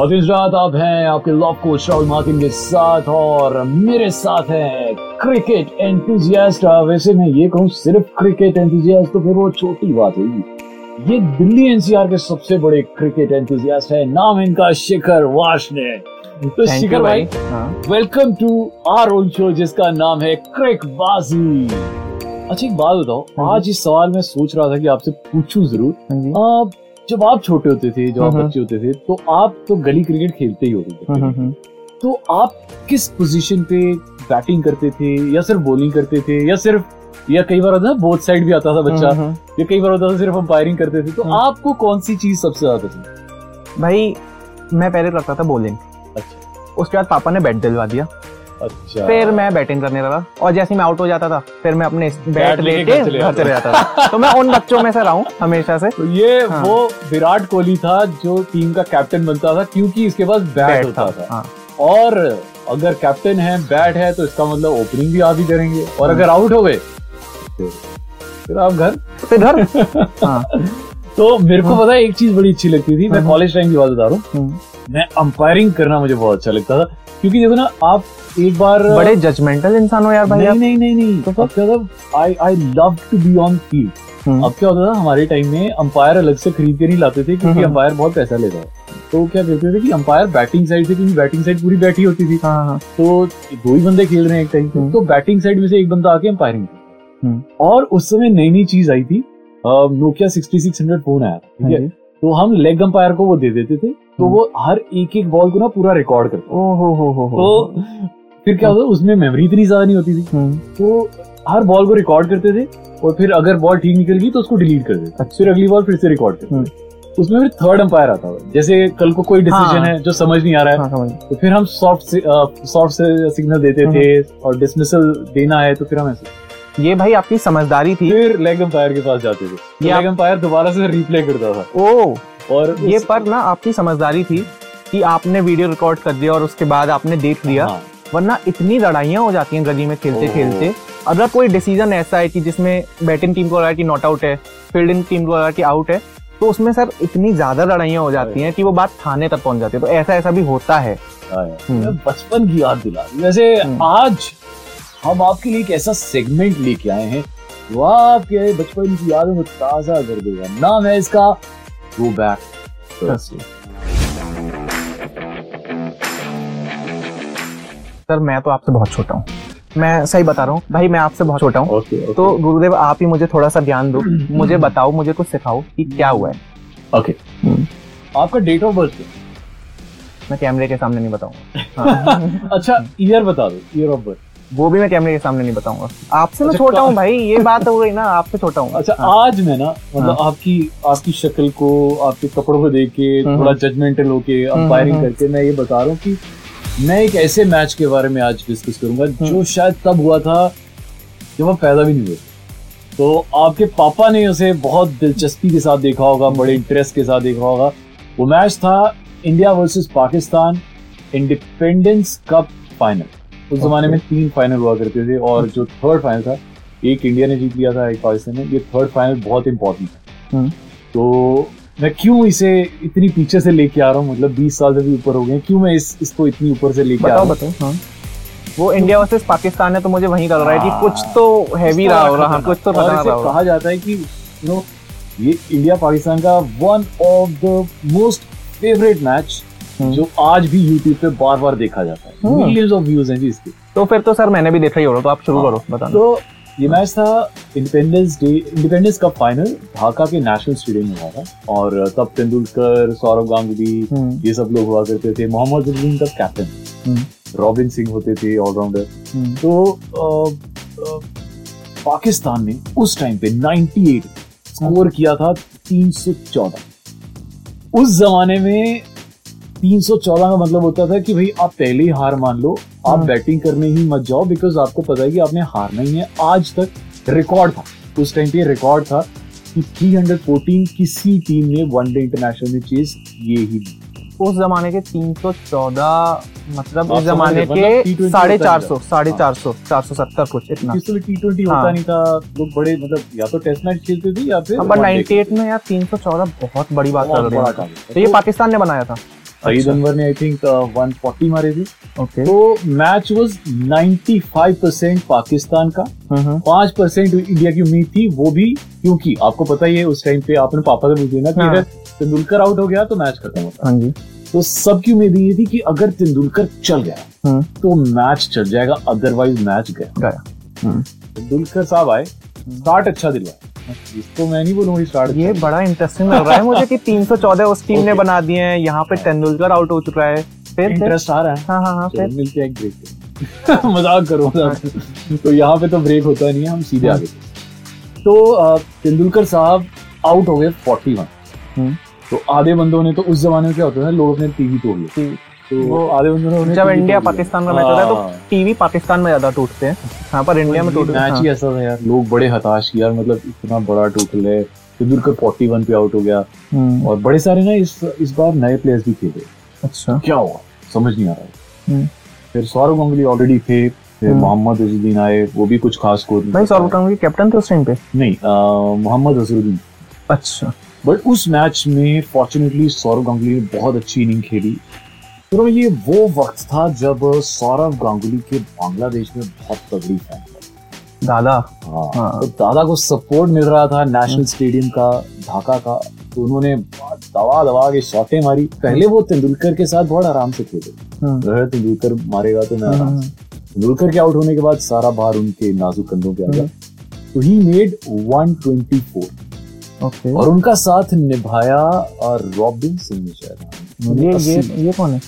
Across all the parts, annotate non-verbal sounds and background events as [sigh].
रात आप हैं आपके लव कोच राहुल मार्टिन के साथ और मेरे साथ है क्रिकेट एंथुजियास्ट वैसे मैं ये कहूँ सिर्फ़ क्रिकेट एंथुजियास्ट तो फिर वो छोटी बात होगी ये दिल्ली एनसीआर के सबसे बड़े क्रिकेट एंथुजियास्ट है। नाम इनका शिखर वाशने तो शिखर भाई। भाई। हाँ। Welcome to our own show जिसका नाम है क्रिक बाजी अच्छा एक बात बताओ आज इस सवाल में सोच रहा था कि आपसे पूछूँ ज़रूर। हाँ आप जब आप छोटे होते थे जब आप। बच्चे होते थे तो आप तो गली क्रिकेट खेलते ही होते थे। तो आप किस पोजीशन पे बैटिंग करते थे या सिर्फ़ बॉलिंग करते थे या सिर्फ़ या कई बार होता था बोथ साइड भी आता था बच्चा। या कई बार होता था सिर्फ़ अंपायरिंग करते थे तो हम्म। आपको कौन सी चीज़ सबसे ज़्यादा पसंद भाई मैं पहले करता था बॉलिंग अच्छा उसके बाद पापा ने बैट दिलवा दिया अच्छा। फिर मैं बैटिंग करने लगा और जैसे मैं आउट हो जाता था फिर मैं अपने बैट लेके घर चले जाता था। तो मैं उन बच्चों में से रहा हूँ हमेशा से। तो ये हाँ। वो विराट कोहली था जो टीम का कैप्टन बनता था क्योंकि इसके पास बैट होता था था। हाँ। और अगर कैप्टन है बैट है तो इसका मतलब ओपनिंग भी आप ही करेंगे। और अगर आउट हो गए फिर आप घर। फिर घर। [laughs] हाँ। तो मेरे को पता है एक चीज़ बड़ी अच्छी लगती थी मैं। कॉलेज टाइम की बात बता रहा हूँ। हम्म। मैं अंपायरिंग करना मुझे बहुत अच्छा लगता था क्योंकि देखो ना आप एक बार बड़े जजमेंटल इंसान हो यार भाई नहीं नहीं नहीं नहीं। तो अब क्या था I I love to be on field hmm. अब क्या होता था हमारे टाइम में अंपायर अलग से खरीद के नहीं लाते थे क्योंकि हम्म। अंपायर बहुत पैसा लेता है तो क्या कहते थे कि अंपायर बैटिंग साइड से क्योंकि बैटिंग साइड पूरी बैठी होती थी। हाँ हाँ। तो दो ही बंदे खेल रहे हैं एक टाइम पे। हम्म। तो बैटिंग साइड में से एक बंदा आके अंपायरिंग हम्म। और उस समय नई नई चीज़ आई थी Nokia sixty six hundred phone आया ठीक हाँ? है तो हम लेग अंपायर को वो दे देते थे। तो हम्म। वो हर एक एक बॉल को ना पूरा रिकॉर्ड करता हो। हो हो हो। तो फिर क्या होता उसमें मेमोरी इतनी ज़्यादा नहीं होती थी। हम्म, तो हर बॉल को रिकॉर्ड करते थे और फिर अगर बॉल ठीक निकल गई तो उसको डिलीट कर देते अच्छा। फिर अगली बॉल फिर से रिकॉर्ड करते हम्म। उसमें फिर थर्ड अंपायर आता था। जैसे कल को कोई डिसीज़न हाँ। है जो समझ नहीं आ रहा है हाँ तो फिर हम सॉफ्ट सॉफ्ट से सिग्नल देते हम्म। थे और डिसमिसल देना है तो फिर हम ऐसे। ये भाई आपकी समझदारी थी। फिर लेग अंपायर के पास जाते थे। तो लेग अंपायर दोबारा से रिप्ले करता था। ओ और ये पर ना आपकी समझदारी थी कि आपने वीडियो रिकॉर्ड कर दिया और उसके बाद आपने देख लिया हाँ, वरना इतनी लड़ाइयाँ हो जाती हैं गली में खेलते। खेलते अगर कोई डिसीज़न ऐसा है कि जिसमें बैटिंग टीम को लगा कि नॉट आउट है फील्डिंग टीम को लगा कि आउट है तो उसमें सर इतनी ज़्यादा लड़ाइयाँ हो जाती हैं कि वो बात थाने तक पहुँच जाती है तो ऐसा ऐसा भी होता है हाँ। हम्म। बचपन की याद दिला वैसे हम्म। आज हम आपके लिए एक ऐसा सेगमेंट लेके आए हैं जो आपके बचपन की यादों को ताज़ा कर देगा नाम है इसका गो बैक सर मैं तो आपसे बहुत छोटा हूँ। मैं सही बता रहा हूँ भाई मैं आपसे बहुत छोटा हूँ। ओके तो गुरुदेव आप ही मुझे थोड़ा सा ज्ञान दो। [clears throat] मुझे बताओ मुझे कुछ सिखाओ कि क्या हुआ है। Okay hmm. आपका डेट ऑफ़ बर्थ मैं कैमरे के सामने नहीं बताऊँगा। [laughs] हाँ, अच्छा ईयर बता दो ईयर ऑफ़ बर्थ वो भी मैं कैमरे के सामने नहीं बताऊँगा आपसे मैं अच्छा, छोटा हूँ भाई ये बात हो गई ना आपसे छोटा हूँ अच्छा हाँ। आज मैं ना मतलब हाँ। आपकी आपकी शक्ल को आपके कपड़ों को देख के हम्म। थोड़ा जजमेंटल होके अंपायरिंग हम्म। करके मैं ये बता रहा हूँ कि मैं एक ऐसे मैच के बारे में आज डिस्कस करूँगा। जो शायद तब हुआ था जब आप पैदा भी नहीं हुए तो आपके पापा ने उसे बहुत दिलचस्पी के साथ देखा होगा बड़े इंटरेस्ट के साथ देखा होगा वो मैच था India versus Pakistan independence cup final उस जमाने में तीन फाइनल हुआ करते थे और जो थर्ड फाइनल था एक इंडिया ने जीत लिया था एक पाकिस्तान ने ये थर्ड फाइनल बहुत इंपॉर्टेंट था हम्म। तो मैं क्यों इसे इतनी पीछे से लेके आ रहा हूँ मतलब 20 साल से भी ऊपर हो गए क्यों मैं इस इसको इतनी ऊपर से लेके आ रहा हूँ हाँ वो इंडिया वर्सेस पाकिस्तान है तो मुझे वही लग रहा है कि हाँ। कुछ तो हैवी रहा होगा हाँ कुछ तो रहा होगा कहा जाता है कि यू नो ये इंडिया पाकिस्तान का one of the most favourite match. जो आज भी यूट्यूब पे बार बार देखा जाता है। मिलियंस ऑफ़ व्यूज़ हैं जी इसके। तो फिर तो सर मैंने भी देखा ही होगा तो आप शुरू हाँ। करो बताना। तो ये मैच था independence day independence cup final Dhaka के नेशनल स्टेडियम में हुआ था और तब तेंदुलकर सौरव गांगुली हम्म, ये सब लोग हुआ करते थे। मोहम्मद अजलीम तब कैप्टन हम्म। रॉबिन सिंह होते थे ऑलराउंडर तो पाकिस्तान ने उस टाइम पे 98 स्कोर किया था 314 उस जमाने में 314 का मतलब होता था कि भाई आप पहले ही हार मान लो आप हाँ। बैटिंग करने ही मत जाओ बिकॉज़ आपको पता है कि आपने हारना ही है आज तक रिकॉर्ड था उस टाइम पे रिकॉर्ड था कि 314 किसी टीम ने वनडे इंटरनेशनल में चेस ये ही नहीं। उस जमाने के 314 मतलब इस जमाने के मतलब T20 साढ़े चार सौ साढ़े हाँ। चार सौ चार सौ सत्तर कुछ इतना किसी टी ट्वेंटी होता हाँ। नहीं था लोग बड़े मतलब या तो टेस्ट मैच खेलते थे या फिर नंबर one day 98 में यार 314 बहुत बड़ी बात कर रहे हैं था। तो ये पाकिस्तान ने बनाया था सईद अच्छा। अनवर ने आई थिंक 140 मारे थे। ओके तो मैच वाज 95 परसेंट पाकिस्तान का हम्म पाँच परसेंट इंडिया की उम्मीद थी वो भी क्योंकि आपको पता ही है उस टाइम पे आपने पापा से पूछा ना कि हाँ। अगर तेंदुलकर आउट हो गया तो मैच खत्म होता। हाँ जी। तो सबकी उम्मीद ये थी कि अगर तेंदुलकर चल गया तो मैच चल जाएगा अदरवाइज़ मैच गया। गया। तेंदुलकर साहब आए स्टार्ट अच्छा दिलवाए। इसको मैं नहीं बोलूँगा स्टार्ट ये बड़ा इंटरेस्टिंग लग रहा है मुझे कि [laughs] 314 उस टीम ने बना दिए हैं। यहाँ पे तेंदुलकर आउट हो चुका है। फिर इंटरेस्ट आ रहा है। हाँ हाँ हाँ फिर? मिलते हैं एक ब्रेक [laughs] मज़ाक करो मज़ाक तो यहाँ पे तो ब्रेक होता नहीं है हम सीधे हाँ। आगे। तो तेंदुलकर साहब आउट हो गए 41 हम्म। तो आधे बंदों ने तो उस जमाने में क्या होता था लोग अपने टीवी तोड़ लिए तो जब इंडिया पाकिस्तान का मैच होता है तो हाँ। टीवी पाकिस्तान में ज़्यादा टूटते हैं। यहाँ पर इंडिया में टूटते मैच हैं ही। ऐसा था यार। लोग बड़े हताश यार मतलब इतना बड़ा टोटल है तेंदुलकर 41 पे आउट हो गया। हम्म, और बड़े सारे ना इस इस बार नए प्लेयर्स भी खेले। अच्छा। क्या हुआ? समझ नहीं आ रहा है। हम्म। फिर सौरव गांगुली ऑलरेडी थे फिर हम्म। मोहम्मद अजरुद्दीन आए वो भी कुछ खास स्कोर नहीं सौरव गांगुली कैप्टन थे उस टाइम पे? नहीं मोहम्मद अजरुद्दीन। अच्छा। बट उस मैच में फॉर्चुनेटली सौरव गांगुली ने बहुत अच्छी इनिंग खेली। तो ये वो वक्त था जब सौरव गांगुली के बांग्लादेश में बहुत तगड़ी फ़ैन दादा। हाँ हाँ। तो दादा को सपोर्ट मिल रहा था नेशनल स्टेडियम का ढाका का। तो उन्होंने दवा दवा के शॉटें मारी। पहले वो तेंदुलकर के साथ बहुत आराम से खेले। हम्म, तेंदुलकर मारेगा तो मैं आराम हम्म, से। तेंदुलकर के आउट होने के बाद सारा भार उनके नाजुक कंधों पे आ गया। तो ही मेड 124 ओके और उनका साथ निभाया और रॉबिन सिंह ने शायद। ये ये ये कौन है?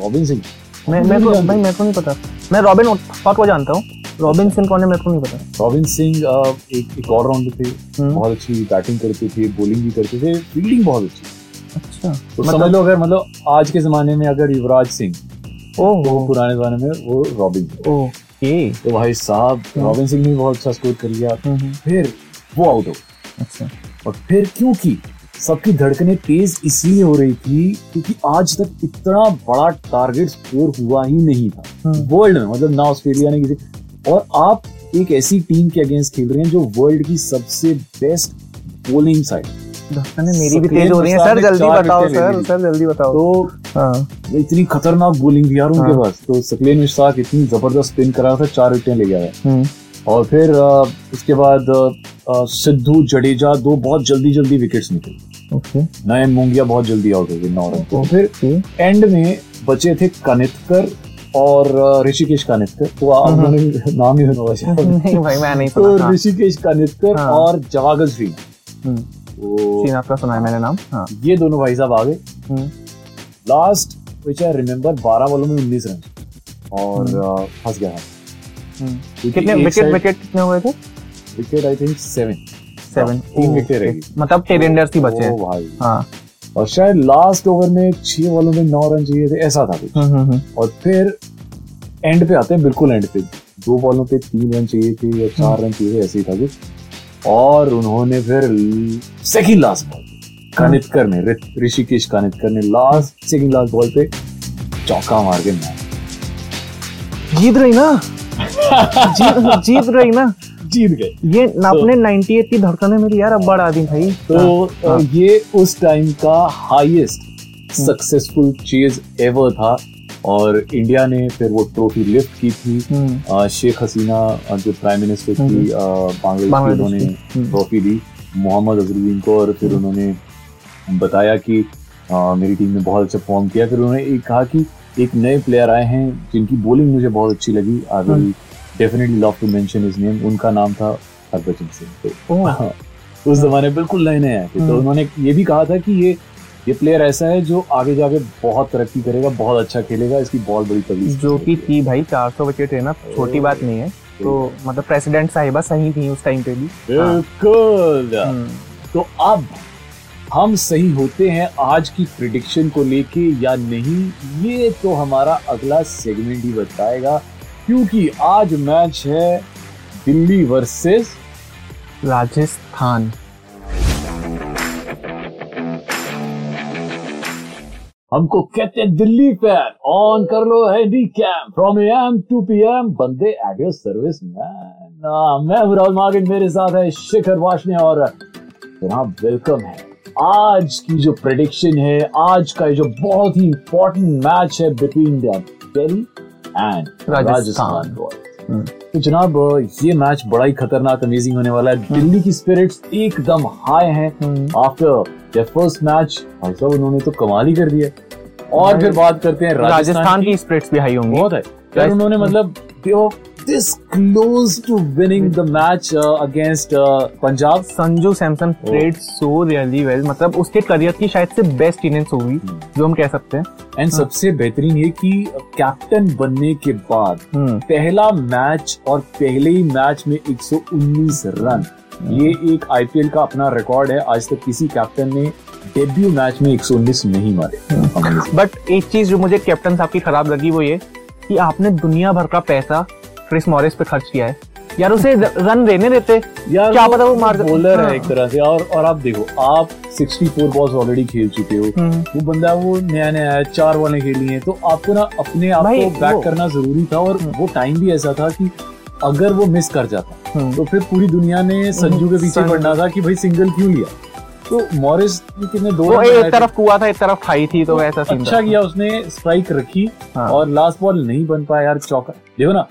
रॉबिन सिंह। मैं मेरे को भाई मेरे को नहीं पता। मैं रॉबिन को जानता हूँ। रॉबिन सिंह कौन है मेरे को नहीं पता। रॉबिन सिंह एक एक ऑलराउंडर थे हम्म, बहुत अच्छी बैटिंग करते थे बॉलिंग भी करते थे फील्डिंग बहुत अच्छी। अच्छा। तो मतलब- समझ लो अगर मतलब आज के जमाने में अगर युवराज सिंह ओह तो पुराने जमाने में वो रॉबिन। ओके। तो भाई साहब हम्म। रॉबिन सिंह ने बहुत अच्छा स्कोर कर लिया। हम्म, फिर वो आउट हो अच्छा। और फिर क्योंकि सबकी धड़कनें तेज इसलिए हो रही थी क्योंकि आज तक इतना बड़ा टारगेट स्कोर हुआ ही नहीं था। वर्ल्ड में मतलब ना ऑस्ट्रेलिया ने किसी। और आप एक ऐसी टीम के अगेंस्ट खेल रहे हैं जो वर्ल्ड की सबसे बेस्ट बोलिंग साइड मेरी भी तेज हो रही है। सर जल्दी बताओ सर सर जल्दी बताओ। तो हाँ। इतनी खतरनाक बॉलिंग थी यार उनके हाँ। पास। तो सकलेन मुश्ताक इतनी ज़बरदस्त स्पिन करा था चार विकेट ले गया है। और फिर उसके बाद सिद्धू जडेजा दो बहुत जल्दी जल्दी विकेट्स निकले। ओके नयन मोंगिया बहुत जल्दी आउट हो गए नौ रन। फिर एंड में बचे थे कनितकर और ऋषिकेश कनितकर। तो आप हम्म। नाम ही सुना [laughs] नहीं भाई मैं नहीं तो सुना हाँ, ऋषिकेश कनितकर हाँ। और जवागर भी हम्म, तो श्रीनाथ का सुना है मैंने नाम। हाँ। ये दोनों भाई साहब आ गए। लास्ट विच आई रिमेम्बर बारह बॉलों में उन्नीस रन। और हम्म। फंस गया। क्योंकि कितने विकेट विकेट कितने हुए थे? Wicket I think seven seven तीन विकेट रहेगी मतलब टेरेंडर्स ही बचे। भाई। हाँ। और शायद लास्ट ओवर में छह बॉलों में नौ रन चाहिए थे ऐसा था कुछ। हम्म, हम्म, हम्म, और फिर एंड पे आते हैं बिल्कुल एंड पे। दो बॉलों पे तीन रन चाहिए थे या चार रन चाहिए थे ऐसे ही था कुछ। और उन्होंने फिर सेकंड लास्ट बॉल कानितकर ने ऋषिकेश कानितकर ने लास्ट सेकंड लास्ट बॉल पे चौका मार के मैच जीत रही ना? जीत जीत रही ना? जीत गए ये अपने 98 की धड़कने मेरी यार अब बढ़ा दी भाई। तो हाँ। अ, ये उस टाइम का हाईएस्ट सक्सेसफुल चेज एवर था और इंडिया ने फिर वो ट्रॉफी लिफ्ट की थी। हम्म, शेख हसीना जो प्राइम मिनिस्टर थी हम्म। बांग्लादेश की उन्होंने हम्म। ट्रॉफी दी मोहम्मद अजरुद्दीन को और फिर उन्होंने बताया कि अ, मेरी टीम ने बहुत अच्छा फॉर्म किया। फिर उन्होंने एक कहा कि एक नए प्लेयर आए हैं जिनकी बॉलिंग मुझे बहुत अच्छी लगी। I will definitely love to mention his name उनका नाम था हरभजन सिंह। तो उस जमाने बिल्कुल नए नए आए थे। तो हम्म। उन्होंने ये भी कहा था कि ये ये प्लेयर ऐसा है जो आगे जाके बहुत तरक्की करेगा बहुत अच्छा खेलेगा इसकी बॉल बड़ी तगड़ी जो कि थी भाई 400 विकेट है ना छोटी बात नहीं है। तो मतलब प्रेसिडेंट साहिबा सही थी उस टाइम पे भी। बिल्कुल। हम्म, तो अब हम सही होते हैं आज की प्रिडिक्शन को लेके या नहीं ये तो हमारा अगला सेगमेंट ही बताएगा। क्योंकि आज मैच है दिल्ली वर्सेस राजस्थान। हमको कहते हैं दिल्ली फ़ैन ऑन कर लो handycam from A M to P M बंदे एट योर सर्विस मैन मैं हूँ राहुल मागिन मेरे साथ है शिखर वाशने और जनाब वेलकम है। आज की जो प्रेडिक्शन है आज का जो बहुत ही इंपॉर्टेंट मैच है बिटवीन दिल्ली एंड राजस्थान। तो जनाब ये मैच बड़ा ही खतरनाक अमेजिंग होने वाला है। दिल्ली की स्पिरिट्स एकदम हाई हैं। आफ्टर देयर फ़र्स्ट मैच भाई साहब उन्होंने तो कमाल ही कर दिया। और फिर बात करते हैं राजस्थान राजस्थान की स्प्रिट्स भी हाई होंगी। बहुत है। उन्होंने मतलब this close to winning the match against Punjab Sanju Samson played so really well मतलब उसके करियर की शायद से बेस्ट इनिंग्स होगी जो हम कह सकते हैं। एंड सबसे बेहतरीन ये कि कैप्टन बनने के बाद हम्म, पहला मैच और पहले ही मैच में 119 रन। ये एक आईपीएल का अपना रिकॉर्ड है। आज तक किसी कैप्टन ने डेब्यू मैच में 119 नहीं मारे। बट एक चीज़ जो मुझे कैप्टन साहब की खराब लगी वो ये कि आपने दुनिया भर का पैसा क्रिस मॉरिस पे खर्च किया है। यार उसे रन रहने देते। यार क्या पता वो मार बॉलर हाँ। है। एक तरह से। और और आप देखो आप 64 बॉल्स ऑलरेडी खेल चुके हो। हम्म, वो बंदा वो नया नया है चार बॉलें खेली हैं। तो आपको ना अपने आप को बैक करना ज़रूरी था और वो टाइम भी ऐसा था कि अगर वो मिस कर जाता। हम्म। तो फिर पूरी दुनिया ने संजू के पीछे। पड़ना था कि भाई सिंगल क्यों लिया? तो मॉरिस कितने दो एक तरफ़ कुआ था एक तरफ़ खाई थी तो वैसा अच्छा किया उसने स्ट्राइक रखी हाँ। और लास्ट बॉल नहीं बन पाया यार चौका देखो ना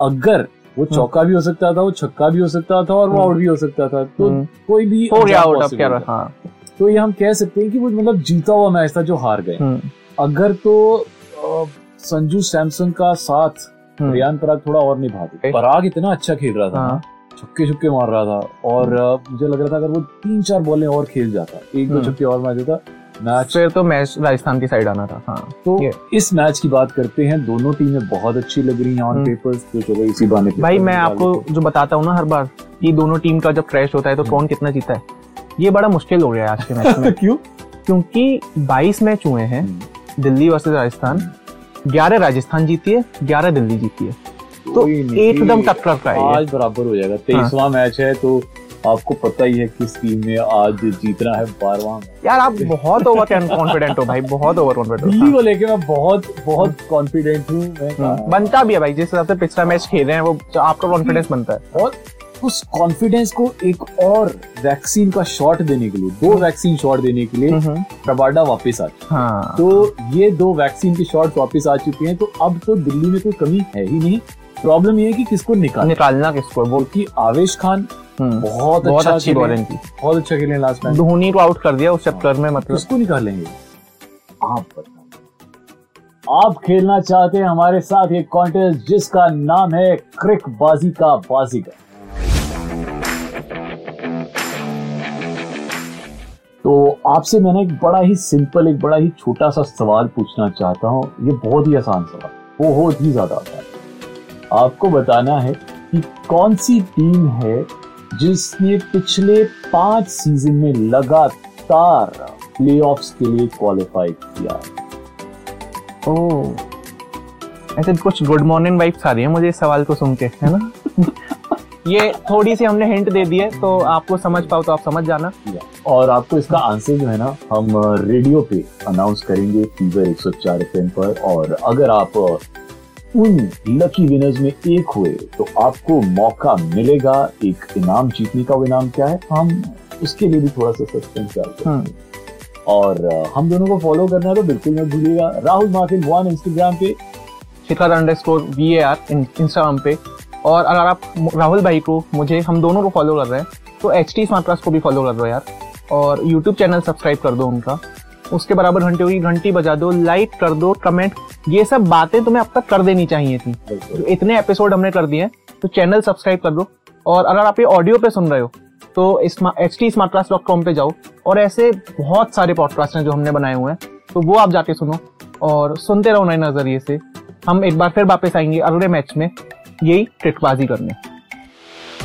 अगर वो चौका भी हो सकता था वो छक्का भी हो सकता था और वो हम्म। आउट भी हो सकता था तो हम्म। कोई भी हो गया आउट अब क्या हाँ तो ये हम कह सकते हैं कि वो मतलब जीता हुआ मैच था जो हार गए हम्म, अगर तो संजू सैमसन का साथ हम्म। रियान पराग थोड़ा और निभाते. पराग इतना अच्छा खेल रहा था हाँ। छक्के छक्के मार रहा था और मुझे लग रहा था अगर वो तीन चार बॉलें और खेल जाता एक दो हम्म। छक्के और मार देता मैच। फिर तो मैच राजस्थान की साइड आना था हाँ। तो इस मैच की बात करते हैं दोनों टीमें बहुत अच्छी लग रही हैं ऑन हम्म। पेपर्स तो चलो इसी बहाने पेपर भाई मैं आपको जो बताता हूँ ना हर बार कि दोनों टीम का जब क्रैश होता है तो कौन कितना जीता है? ये बड़ा मुश्किल हो गया है आज के मैच में। हैं। [laughs] क्यों? क्योंकि 22 मैच हुए हैं दिल्ली वर्सेज राजस्थान। 11 राजस्थान जीती है 11 दिल्ली जीती है तो एकदम टक्कर का है आज बराबर हो जाएगा। तेईसवां मैच है तो आपको पता ही है किस टीम ने आज जीतना है बारहवां यार आप बहुत ओवर कॉन्फिडेंट हो भाई बहुत ओवर कॉन्फिडेंट दिल्ली हो। को लेके मैं बहुत बहुत कॉन्फिडेंट हूँ मैं हाँ। कहा- बनता भी है भाई जिस हिसाब से पिछला मैच खेल रहे हैं वो आपका कॉन्फिडेंस बनता है। और उस कॉन्फिडेंस को एक और वैक्सीन का शॉट देने के लिए दो वैक्सीन शॉट देने के लिए हम्म। प्रबाडा वापस आ चुका हाँ। तो ये दो वैक्सीन के शॉट वापस आ चुके हैं तो अब तो दिल्ली में कोई कमी है ही नहीं। प्रॉब्लम ये है कि किसको निकाल निकालना किसको है वो क्योंकि आवेश खान हम्म, बहुत बहुत अच्छा अच्छी बॉलिंग की बहुत अच्छा खेले लास्ट मैच धोनी को आउट कर दिया उस चक्कर में मतलब। किसको निकालेंगे? आप बताओ। आप खेलना चाहते हैं हमारे साथ एक कॉन्टेस्ट जिसका नाम है क्रिक बाजी का बाजीगर। तो आपसे मैंने एक बड़ा ही सिंपल एक बड़ा ही छोटा सा सवाल पूछना चाहता हूँ। ये बहुत ही आसान सवाल बहुत ही ज़्यादा आसान। आपको बताना है कि कौन सी टीम है जिसने पिछले पाँच सीज़न में लगातार प्लेऑफ्स के लिए क्वालिफाई किया है। ओह ऐसे कुछ गुड मॉर्निंग वाइब्स आ रही है मुझे इस सवाल को सुन के है ना? [laughs] ये थोड़ी सी हमने हिंट दे दी है तो आपको समझ पाओ तो आप समझ जाना। और आपको इसका आंसर जो है ना हम रेडियो पे अनाउंस करेंगे फीवर 104 एफएम पर और अगर आप उन लकी विनर्स में एक हुए तो आपको मौका मिलेगा एक इनाम जीतने का। वो इनाम क्या है? हम उसके लिए भी थोड़ा सा सस्पेंस डाल करेंगे और हम दोनों को फॉलो करना है तो बिल्कुल मत भूलिएगा। राहुल मार्टिन वन इंस्टाग्राम पे। Shikhar underscore V A R Instagram पे। और अगर आप राहुल भाई को मुझे हम दोनों को फॉलो कर रहे हैं तो एच टी को भी फॉलो कर रहे दो यार। और यूट्यूब चैनल सब्सक्राइब कर दो उनका। उसके बराबर घंटे की घंटी बजा दो लाइक कर दो कमेंट ये सब बातें तुम्हें अब तक कर देनी चाहिए थी। जो इतने एपिसोड हमने कर दिए हैं तो चैनल सब्सक्राइब कर दो। और अगर आप ये ऑडियो पे सुन रहे हो तो H T smart class dot com पे जाओ। और ऐसे बहुत सारे पॉडकास्ट हैं जो हमने बनाए हुए हैं तो वो आप जाके सुनो। और सुनते रहो नए नज़रिए से। हम एक बार फिर वापस आएँगे अगले मैच में यही ट्रिकबाजी करने।